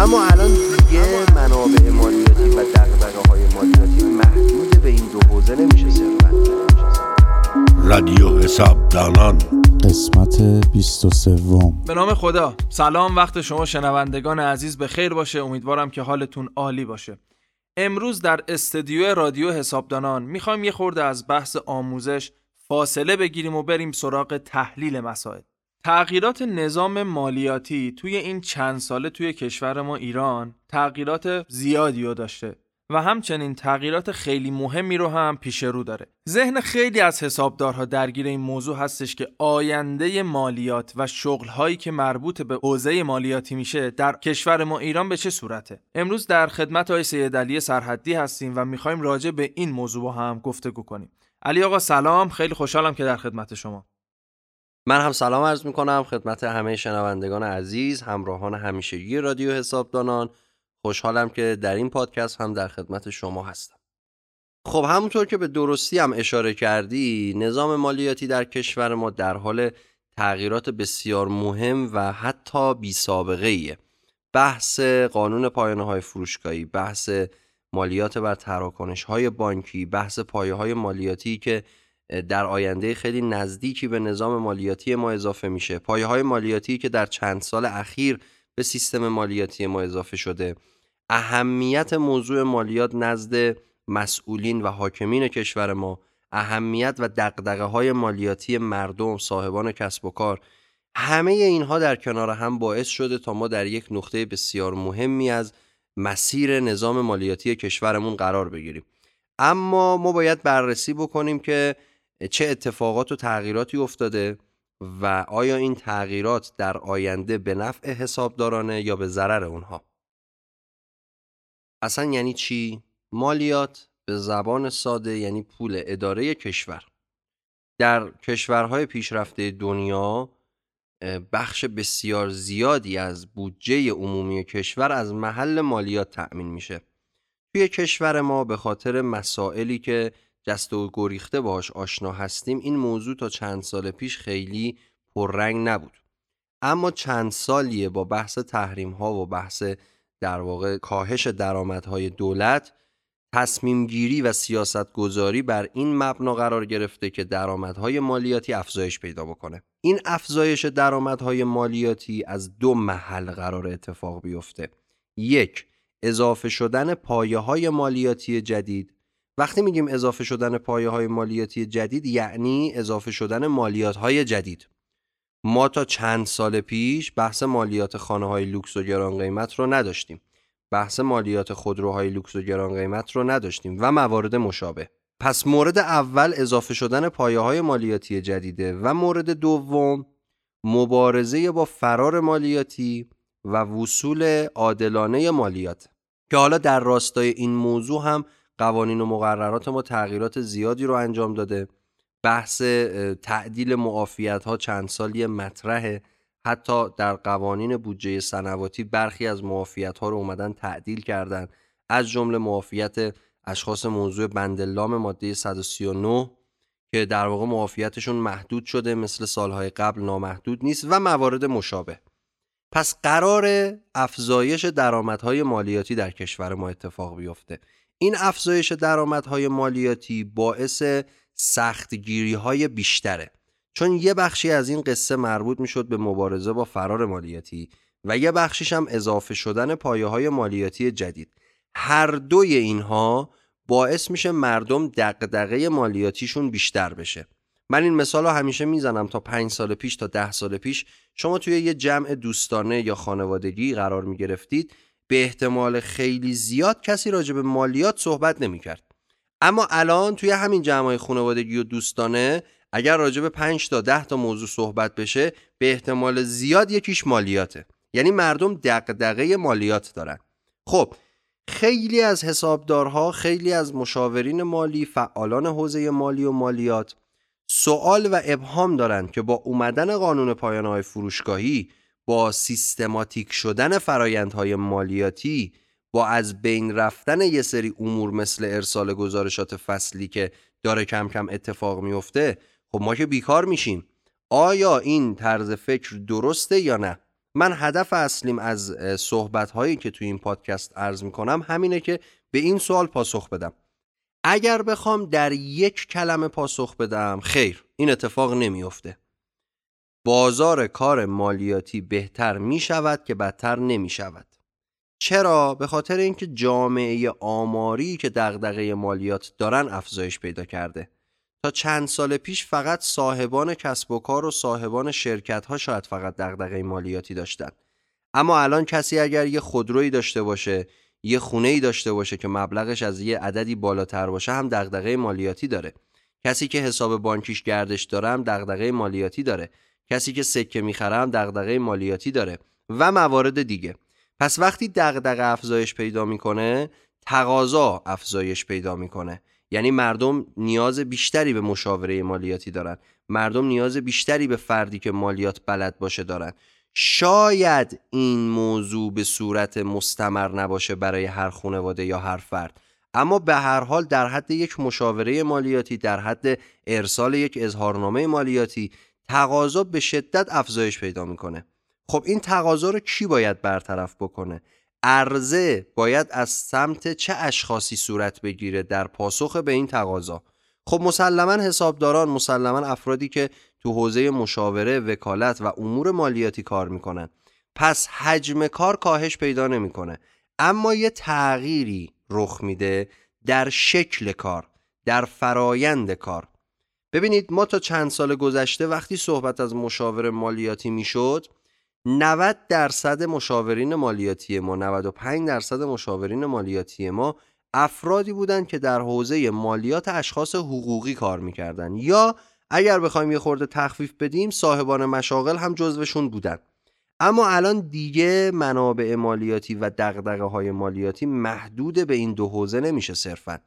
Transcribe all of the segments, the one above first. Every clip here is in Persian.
اما الان دیگه منابع مالیاتی و دقدقه های مالیاتی محدود به این دو حوزه نمیشه صرفا. رادیو حساب دانان قسمت 23 به نام خدا. سلام وقت شما شنوندگان عزیز به خیر باشه. امیدوارم که حالتون عالی باشه. امروز در استدیو رادیو حسابدانان می‌خوایم یه خورده از بحث آموزش فاصله بگیریم و بریم سراغ تحلیل مسائل. تغییرات نظام مالیاتی توی این چند ساله توی کشور ما ایران تغییرات زیادی رو داشته و همچنین تغییرات خیلی مهمی رو هم پیش رو داره. ذهن خیلی از حسابدارها درگیر این موضوع هستش که آینده مالیات و شغلهایی که مربوط به حوزه مالیاتی میشه در کشور ما ایران به چه صورته. امروز در خدمت آقای سید علی سرحدی هستیم و می‌خوایم راجع به این موضوع با هم گفتگو کنیم. علی آقا سلام خیلی خوشحالم که در خدمت شما. من هم سلام عرض می کنم خدمت همه شنوندگان عزیز همراهان همیشگی رادیو حسابدانان خوشحالم که در این پادکست هم در خدمت شما هستم خب همونطور که به درستی هم اشاره کردی نظام مالیاتی در کشور ما در حال تغییرات بسیار مهم و حتی بی سابقه ایه. بحث قانون پایانه های فروشگاهی بحث مالیات بر تراکنش های بانکی بحث پایه های مالیاتی که در آینده خیلی نزدیکی به نظام مالیاتی ما اضافه میشه. پایه های مالیاتی که در چند سال اخیر به سیستم مالیاتی ما اضافه شده. اهمیت موضوع مالیات نزد مسئولین و حاکمین کشور ما اهمیت و دقدقه های مالیاتی مردم صاحبان کسب و کار همه اینها در کنار هم باعث شده تا ما در یک نقطه بسیار مهمی از مسیر نظام مالیاتی کشورمون قرار بگیریم. اما ما باید بررسی بکنیم که چه اتفاقات و تغییراتی افتاده و آیا این تغییرات در آینده به نفع حسابدارانه یا به ضرر اونها؟ اصلا یعنی چی؟ مالیات به زبان ساده یعنی پول اداره کشور. در کشورهای پیشرفته دنیا بخش بسیار زیادی از بودجه عمومی کشور از محل مالیات تأمین میشه. توی کشور ما به خاطر مسائلی که جست و گریخته باش آشنا هستیم این موضوع تا چند سال پیش خیلی پررنگ نبود. اما چند سالیه با بحث تحریم ها و بحث در واقع کاهش درآمدهای دولت تصمیم گیری و سیاست گذاری بر این مبنا قرار گرفته که درآمدهای مالیاتی افزایش پیدا بکنه. این افزایش درآمدهای مالیاتی از دو محل قرار اتفاق بیفته. یک اضافه شدن پایه های مالیاتی جدید. وقتی میگیم اضافه شدن پایه های مالیاتی جدید یعنی اضافه شدن مالیات های جدید. ما تا چند سال پیش بحث مالیات خانه های لوکس و گران قیمت رو نداشتیم. بحث مالیات خودروهای لوکس و گران قیمت رو نداشتیم و موارد مشابه. پس مورد اول اضافه شدن پایه های مالیاتی جدیده و مورد دوم مبارزه با فرار مالیاتی و وصول عادلانه مالیات. که حالا در راستای این موضوع هم قوانین و مقررات ما تغییرات زیادی رو انجام داده. بحث تعدیل معافیت ها چند سالی مطرحه. حتی در قوانین بودجه سنواتی برخی از معافیت ها رو اومدن تعدیل کردن. از جمله معافیت اشخاص موضوع بندلام ماده 139 که در واقع معافیتشون محدود شده مثل سالهای قبل نامحدود نیست و موارد مشابه. پس قرار افزایش درآمدهای مالیاتی در کشور ما اتفاق بیفته. این افزایش درآمدهای مالیاتی باعث سختگیری های بیشتره. چون یه بخشی از این قصه مربوط می‌شد به مبارزه با فرار مالیاتی و یه بخشیش هم اضافه شدن پایه های مالیاتی جدید. هر دوی اینها باعث میشه مردم دقدقه مالیاتیشون بیشتر بشه. من این مثال رو همیشه می‌زنم تا پنج سال پیش تا ده سال پیش. شما توی یه جمع دوستانه یا خانوادگی قرار می‌گرفتید. به احتمال خیلی زیاد کسی راجع به مالیات صحبت نمی‌کرد. اما الان توی همین جمعای خانوادگی و دوستانه اگر راجع به 5 تا 10 تا موضوع صحبت بشه به احتمال زیاد یکیش مالیاته. یعنی مردم دقدقه مالیات دارن. خب خیلی از حسابدارها خیلی از مشاورین مالی فعالان حوزه مالی و مالیات سوال و ابهام دارند که با اومدن قانون پایانهای فروشگاهی با سیستماتیک شدن فرایندهای مالیاتی با از بین رفتن یه سری امور مثل ارسال گزارشات فصلی که داره کم کم اتفاق میفته خب ما که بیکار میشیم. آیا این طرز فکر درسته یا نه؟ من هدف اصلیم از صحبت هایی که توی این پادکست عرض می‌کنم همینه که به این سوال پاسخ بدم. اگر بخوام در یک کلمه پاسخ بدم خیر این اتفاق نمیافته. بازار کار مالیاتی بهتر می شود که بدتر نمی شود چرا؟ به خاطر اینکه جامعه آماری که دغدغه مالیات دارن افزایش پیدا کرده. تا چند سال پیش فقط صاحبان کسب و کار و صاحبان شرکت ها شاید فقط دغدغه مالیاتی داشتن. اما الان کسی اگر یه خودرویی داشته باشه یه خونه ای داشته باشه که مبلغش از یه عددی بالاتر باشه هم دغدغه مالیاتی داره. کسی که حساب بانکیش گردش داره هم دغدغه مالیاتی داره. کسی که سکه می‌خره دغدغه مالیاتی داره و موارد دیگه. پس وقتی دغدغه افزایش پیدا می‌کنه تقاضا افزایش پیدا می‌کنه. یعنی مردم نیاز بیشتری به مشاوره مالیاتی دارن. مردم نیاز بیشتری به فردی که مالیات بلد باشه دارن. شاید این موضوع به صورت مستمر نباشه برای هر خانواده یا هر فرد. اما به هر حال در حد یک مشاوره مالیاتی در حد ارسال یک اظهارنامه مالیاتی تقاضا به شدت افزایش پیدا می‌کنه. خب این تقاضا رو کی باید برطرف بکنه؟ عرضه باید از سمت چه اشخاصی صورت بگیره در پاسخ به این تقاضا؟ خب مسلما حسابداران مسلما افرادی که تو حوزه مشاوره وکالت و امور مالیاتی کار می‌کنن. پس حجم کار کاهش پیدا نمی‌کنه. اما یه تغییری رخ میده در شکل کار در فرایند کار. ببینید ما تا چند سال گذشته وقتی صحبت از مشاور مالیاتی می‌شد 90 درصد مشاورین مالیاتی ما 95 درصد مشاورین مالیاتی ما افرادی بودند که در حوزه مالیات اشخاص حقوقی کار می‌کردن یا اگر بخوایم یه خورده تخفیف بدیم صاحبان مشاغل هم جزوشون بودن. اما الان دیگه منابع مالیاتی و دغدغه های مالیاتی محدود به این دو حوزه نمیشه صرفا.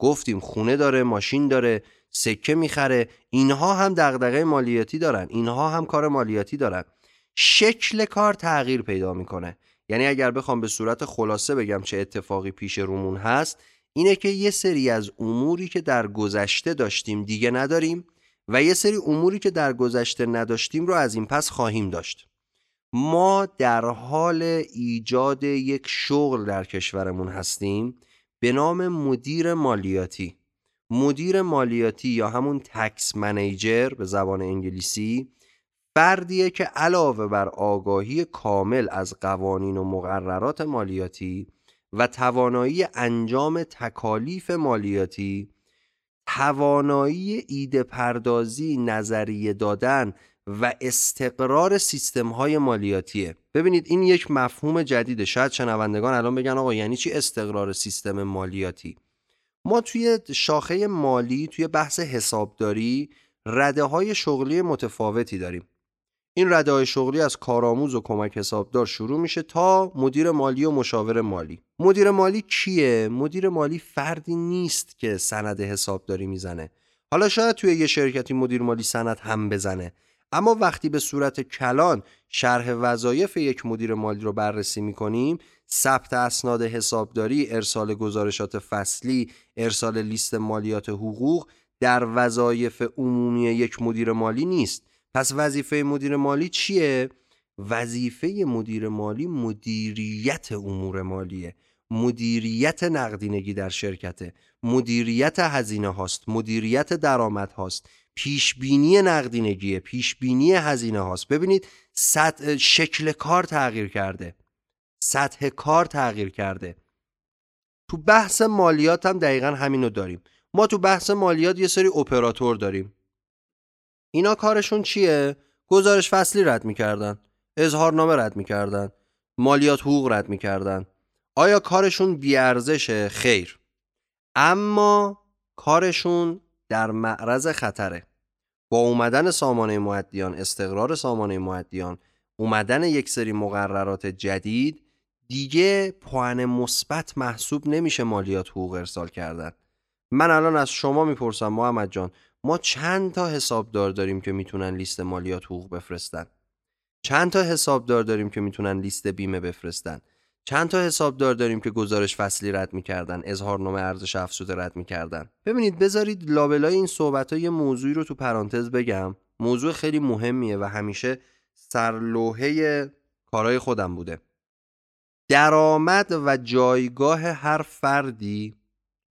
گفتیم خونه داره ماشین داره سکه می‌خره. اینها هم دغدغه مالیاتی دارن. اینها هم کار مالیاتی دارن. شکل کار تغییر پیدا می‌کنه. یعنی اگر بخوام به صورت خلاصه بگم چه اتفاقی پیش رومون هست اینه که یه سری از اموری که در گذشته داشتیم دیگه نداریم و یه سری اموری که در گذشته نداشتیم رو از این پس خواهیم داشت. ما در حال ایجاد یک شغل در کشورمون هستیم. به نام مدیر مالیاتی. مدیر مالیاتی یا همون تکس منیجر به زبان انگلیسی فردیه که علاوه بر آگاهی کامل از قوانین و مقررات مالیاتی و توانایی انجام تکالیف مالیاتی توانایی ایده پردازی نظریه دادن و استقرار سیستم های مالیاتیه. ببینید این یک مفهوم جدیده. شاید شنوندگان الان بگن آقا یعنی چی استقرار سیستم مالیاتی؟ ما توی شاخه مالی توی بحث حسابداری رده های شغلی متفاوتی داریم. این رده های شغلی از کارآموز و کمک حسابدار شروع میشه تا مدیر مالی و مشاور مالی. مدیر مالی کیه؟ مدیر مالی فردی نیست که سند حسابداری می‌زنه. حالا شاید توی یه شرکتی مدیر مالی سند هم بزنه. اما وقتی به صورت کلان شرح وظایف یک مدیر مالی رو بررسی می‌کنیم ثبت اسناد حسابداری ارسال گزارشات فصلی ارسال لیست مالیات حقوق در وظایف عمومی یک مدیر مالی نیست. پس وظیفه مدیر مالی چیه؟ وظیفه مدیر مالی مدیریت امور مالیه. مدیریت نقدینگی در شرکته. مدیریت هزینه هاست. مدیریت درآمد هاست. پیش بینی نقدینگیه پیش بینی هزینه هاست. ببینید سطح شکل کار تغییر کرده. سطح کار تغییر کرده. تو بحث مالیات هم دقیقا همینو داریم. ما تو بحث مالیات یه سری اپراتور داریم. اینا کارشون چیه؟ گزارش فصلی رد می‌کردن. اظهارنامه رد می‌کردن. مالیات حقوق رد می‌کردن. آیا کارشون بیارزشه؟ خیر. اما کارشون در معرض خطره. با اومدن سامانه معدیان استقرار سامانه معدیان اومدن یک سری مقررات جدید دیگه پوان مثبت محسوب نمیشه مالیات حقوق ارسال کردن. من الان از شما می‌پرسم محمد جان ما چند تا حسابدار داریم که می‌تونن لیست مالیات حقوق بفرستن؟ چند تا حسابدار داریم که می‌تونن لیست بیمه بفرستن؟ چند تا حسابدار داریم که گزارش فصلی رد می‌کردن اظهارنامه ارزش افزوده رد می‌کردن. ببینید بذارید لابلای این صحبت های موضوعی رو تو پرانتز بگم. موضوع خیلی مهمیه و همیشه سرلوحه کارهای خودم بوده. درآمد و جایگاه هر فردی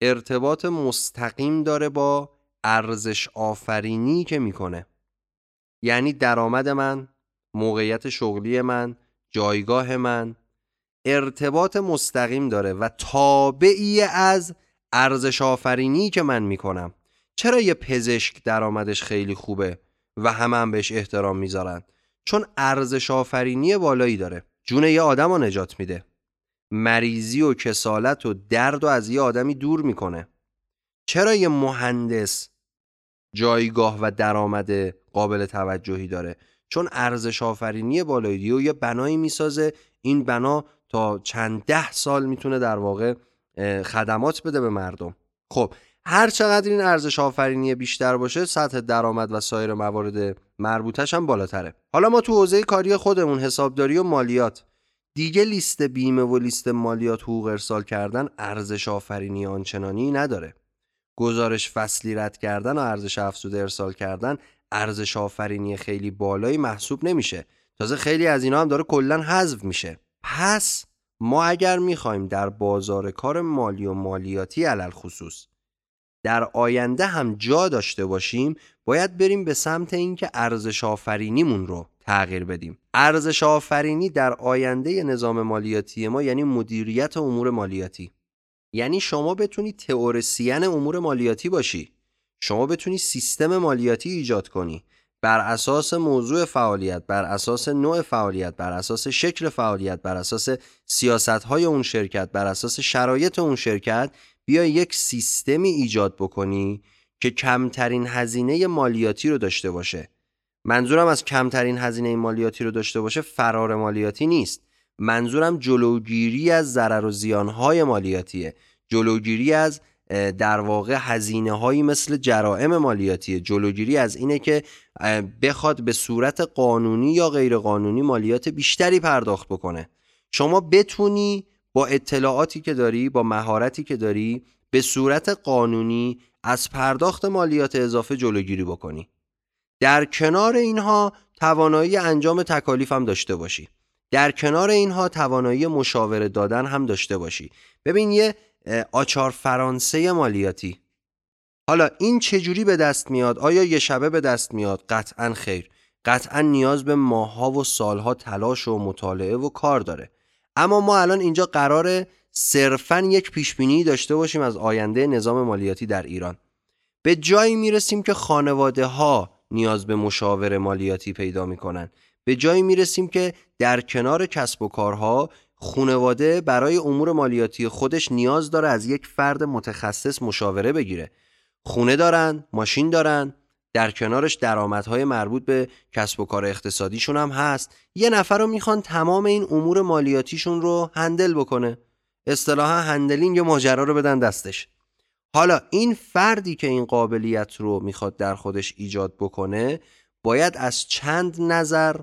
ارتباط مستقیم داره با ارزش آفرینی که می‌کنه. یعنی درآمد من موقعیت شغلی من جایگاه من ارتباط مستقیم داره و تابعی از ارزش آفرینی که من می‌کنم. چرا یه پزشک درآمدش خیلی خوبه و همه هم بهش احترام می‌ذارن؟ چون ارزش آفرینی بالایی داره. جون یه آدم رو نجات میده. مریضی و کسالت و درد و از یه آدمی دور می‌کنه. چرا یه مهندس جایگاه و درآمد قابل توجهی داره؟ چون ارزش آفرینی بالایی و یه بنایی می‌سازه. این بنا تا چند ده سال می‌تونه در واقع خدمات بده به مردم. خب هر چقدر این ارزش آفرینی بیشتر باشه سطح درآمد و سایر موارد مربوطش هم بالاتره. حالا ما تو حوزه کاری خودمون حسابداری و مالیات دیگه لیست بیمه و لیست مالیات حقوق ارسال کردن ارزش آفرینی آنچنانی نداره. گزارش فصلی رد کردن و ارزش افزوده ارسال کردن ارزش آفرینی خیلی بالایی محسوب نمیشه. تازه خیلی از اینا هم داره کلا حذف میشه. پس ما اگر می‌خوایم در بازار کار مالی و مالیاتی علل خصوص در آینده هم جا داشته باشیم باید بریم به سمت اینکه ارزش آفرینیمون رو تغییر بدیم. ارزش آفرینی در آینده نظام مالیاتی ما یعنی مدیریت امور مالیاتی. یعنی شما بتونی تئوریسین امور مالیاتی باشی. شما بتونی سیستم مالیاتی ایجاد کنی. بر اساس موضوع فعالیت بر اساس نوع فعالیت بر اساس شکل فعالیت بر اساس سیاست های اون شرکت بر اساس شرایط اون شرکت بیا یک سیستمی ایجاد بکنی که کمترین هزینه مالیاتی رو داشته باشه. منظورم از کمترین هزینه مالیاتی رو داشته باشه فرار مالیاتی نیست. منظورم جلوگیری از ضرر و زیانهای مالیاتیه. جلوگیری از در واقع هزینه هایی مثل جرائم مالیاتی. جلوگیری از اینه که بخواد به صورت قانونی یا غیر قانونی مالیات بیشتری پرداخت بکنه. شما بتونی با اطلاعاتی که داری با مهارتی که داری به صورت قانونی از پرداخت مالیات اضافه جلوگیری بکنی. در کنار اینها توانایی انجام تکالیف هم داشته باشی. در کنار اینها توانایی مشاوره دادن هم داشته باشی. ببین یه آچار فرانسه مالیاتی. حالا این چجوری به دست میاد؟ آیا یه شبه به دست میاد؟ قطعا خیر. قطعا نیاز به ماها و سالها تلاش و مطالعه و کار داره. اما ما الان اینجا قرار صرفا یک پیشبینی داشته باشیم از آینده نظام مالیاتی در ایران. به جایی می‌رسیم که خانواده ها نیاز به مشاور مالیاتی پیدا می‌کنن. به جایی می‌رسیم که در کنار کسب و کارها خونواده برای امور مالیاتی خودش نیاز داره از یک فرد متخصص مشاوره بگیره. خونه دارن ماشین دارن در کنارش درآمدهای مربوط به کسب و کار اقتصادیشون هم هست. یه نفر رو می‌خوان تمام این امور مالیاتیشون رو هندل بکنه. اصطلاحا هندلینگ ماجرا رو بدن دستش. حالا این فردی که این قابلیت رو می‌خواد در خودش ایجاد بکنه باید از چند نظر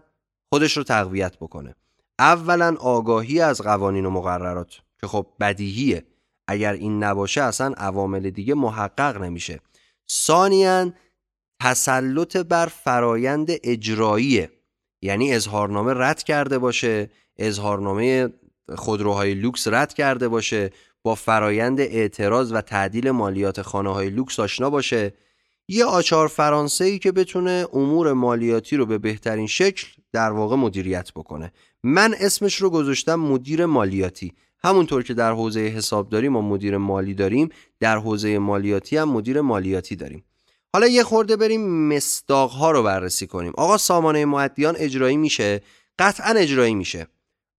خودش رو تقویت بکنه. اولا آگاهی از قوانین و مقررات که خب بدیهیه. اگر این نباشه اصلا عوامل دیگه محقق نمیشه. ثانیا تسلط بر فرایند اجراییه. یعنی اظهارنامه رد کرده باشه اظهارنامه خودروهای لوکس رد کرده باشه با فرایند اعتراض و تعدیل مالیات خانه های لوکس آشنا باشه. یه آچار فرانسه ای که بتونه امور مالیاتی رو به بهترین شکل در واقع مدیریت بکنه. من اسمش رو گذاشتم مدیر مالیاتی. همونطور که در حوزه حسابداری ما مدیر مالی داریم در حوزه مالیاتی هم مدیر مالیاتی داریم. حالا یه خورده بریم مصداق ها رو بررسی کنیم. آقا سامانه مودیان اجرایی میشه؟ قطعا اجرایی میشه.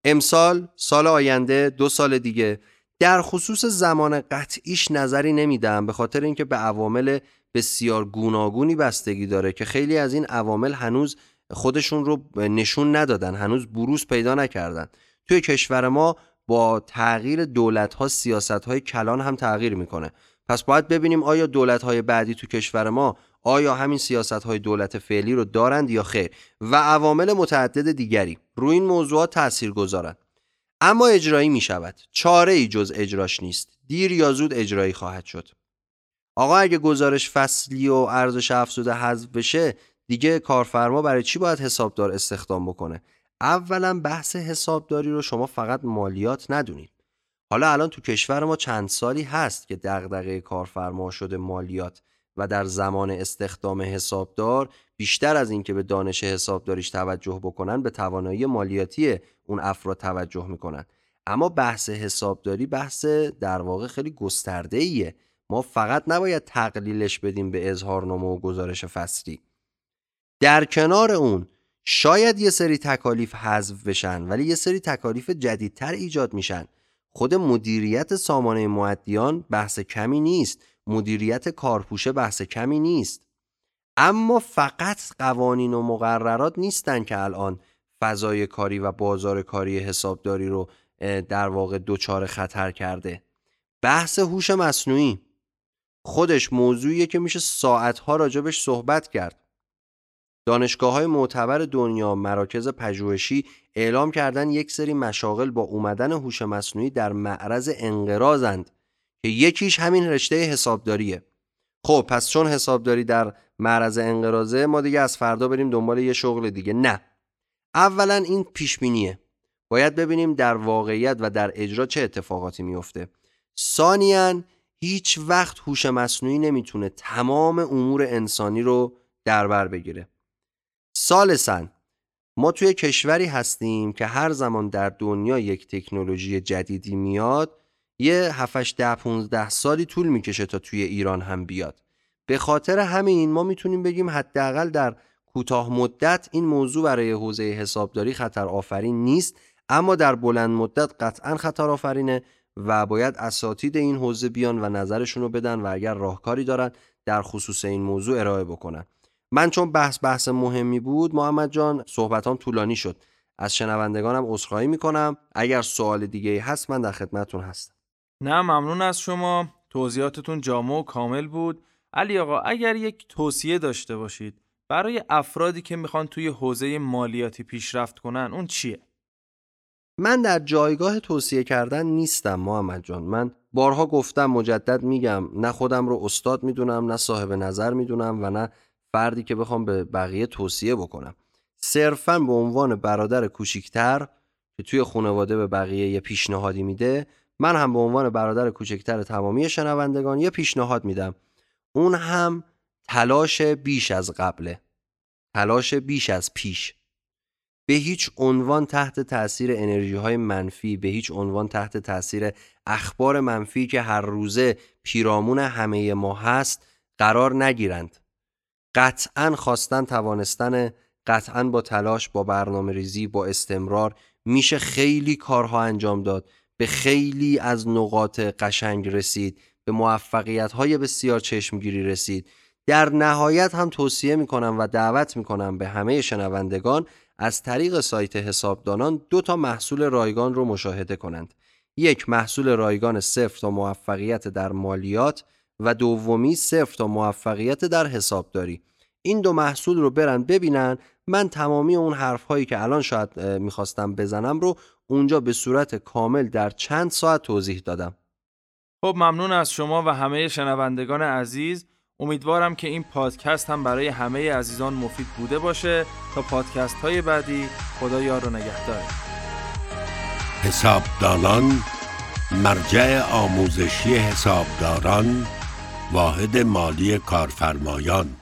امسال سال آینده دو سال دیگه. در خصوص زمان قطعیش نظری نمیدم به خاطر اینکه به عوامل بسیار گوناگونی بستگی داره که خیلی از این عوامل هنوز خودشون رو نشون ندادن هنوز بروز پیدا نکردن. توی کشور ما با تغییر دولت ها سیاست های کلان هم تغییر می‌کنه. پس باید ببینیم آیا دولت های بعدی تو کشور ما آیا همین سیاست های دولت فعلی رو دارند یا خیر و عوامل متعدد دیگری. روی این موضوعات تاثیر گذارند اما اجرایی می شود چاره ای جز اجراش نیست. دیر یا زود اجرایی خواهد شد. آقا اگه گزارش فصلی و ارزش افزوده حذف بشه دیگه کارفرما برای چی باید حسابدار استخدام بکنه؟ اولا بحث حسابداری رو شما فقط مالیات ندونید. حالا الان تو کشور ما چند سالی هست که دغدغه کارفرما شده مالیات و در زمان استخدام حسابدار بیشتر از اینکه به دانش حسابداریش توجه بکنن به توانایی مالیاتی اون افراد توجه می‌کنن. اما بحث حسابداری بحث در واقع خیلی گسترده ایه ما فقط نباید تقلیلش بدیم به اظهارنامه و گزارش فصلی. در کنار اون شاید یه سری تکالیف حذف بشن ولی یه سری تکالیف جدیدتر ایجاد میشن. خود مدیریت سامانه معدیان بحث کمی نیست. مدیریت کارپوشه بحث کمی نیست. اما فقط قوانین و مقررات نیستن که الان فضای کاری و بازار کاری حسابداری رو در واقع دوچار خطر کرده. بحث هوش مصنوعی. خودش موضوعیه که میشه ساعتها راجبش صحبت کرد. دانشگاه های معتبر دنیا مراکز پژوهشی اعلام کردن یک سری مشاغل با اومدن هوش مصنوعی در معرض انقراضند که یکیش همین رشته حسابداریه. خب پس چون حسابداری در معرض انقراضه ما دیگه از فردا بریم دنبال یه شغل دیگه. نه. اولا این پیش باید ببینیم در واقعیت و در اجرا چه اتفاقاتی میفته ثانیا هیچ وقت هوش مصنوعی نمی‌تونه تمام امور انسانی رو در بر بگیره. سالسا ما توی کشوری هستیم که هر زمان در دنیا یک تکنولوژی جدیدی میاد یه 7 ده 15 سالی طول می‌کشه تا توی ایران هم بیاد. به خاطر همین ما می‌تونیم بگیم حداقل در کوتاه مدت این موضوع برای حوزه حسابداری خطر آفرین نیست اما در بلند مدت قطعا خطر آفرینه و باید اساتید این حوزه بیان و نظرشون رو بدن و اگر راهکاری دارن در خصوص این موضوع ارائه بکنن. من چون بحث بحث مهمی بود محمد جان صحبتام طولانی شد. از شنوندگانم عذرخواهی می‌کنم. اگر سوال دیگه هست من در خدمتتون هستم. نه ممنون از شما. توضیحاتتون جامع و کامل بود. علی آقا اگر یک توصیه داشته باشید برای افرادی که می‌خوان توی حوزه مالیاتی پیشرفت کنن اون چیه؟ من در جایگاه توصیه کردن نیستم محمد جان. من بارها گفتم مجدد میگم نه خودم رو استاد می‌دونم نه صاحب نظر می‌دونم و نه فردی که بخوام به بقیه توصیه بکنم. صرفا به عنوان برادر کوچیکتر که توی خانواده به بقیه یه پیشنهادی میده من هم به عنوان برادر کوچکتر تمامی شنوندگان یه پیشنهاد میدم. اون هم تلاش بیش از قبله. تلاش بیش از پیش. به هیچ عنوان تحت تاثیر انرژی های منفی به هیچ عنوان تحت تاثیر اخبار منفی که هر روزه پیرامون همه ما هست قرار نگیرند. قطعا خواستن توانستن قطعا با تلاش با برنامه ریزی با استمرار میشه خیلی کارها انجام داد. به خیلی از نقاط قشنگ رسید. به موفقیت های بسیار چشمگیری رسید. در نهایت هم توصیه می‌کنم و دعوت می‌کنم به همه شنوندگان از طریق سایت حسابدانان دو تا محصول رایگان رو مشاهده کنند. یک محصول رایگان صفر تا موفقیت در مالیات و دومی صفر تا موفقیت در حسابداری. این دو محصول رو برن ببینن من تمامی اون حرف هایی که الان شاید می‌خواستم بزنم رو اونجا به صورت کامل در چند ساعت توضیح دادم. خب ممنون از شما و همه شنوندگان عزیز. امیدوارم که این پادکست هم برای همه عزیزان مفید بوده باشه. تا پادکست های بعدی خدا یار و نگهدار. حسابدانان مرجع آموزشی حسابداران واحد مالی کارفرمایان.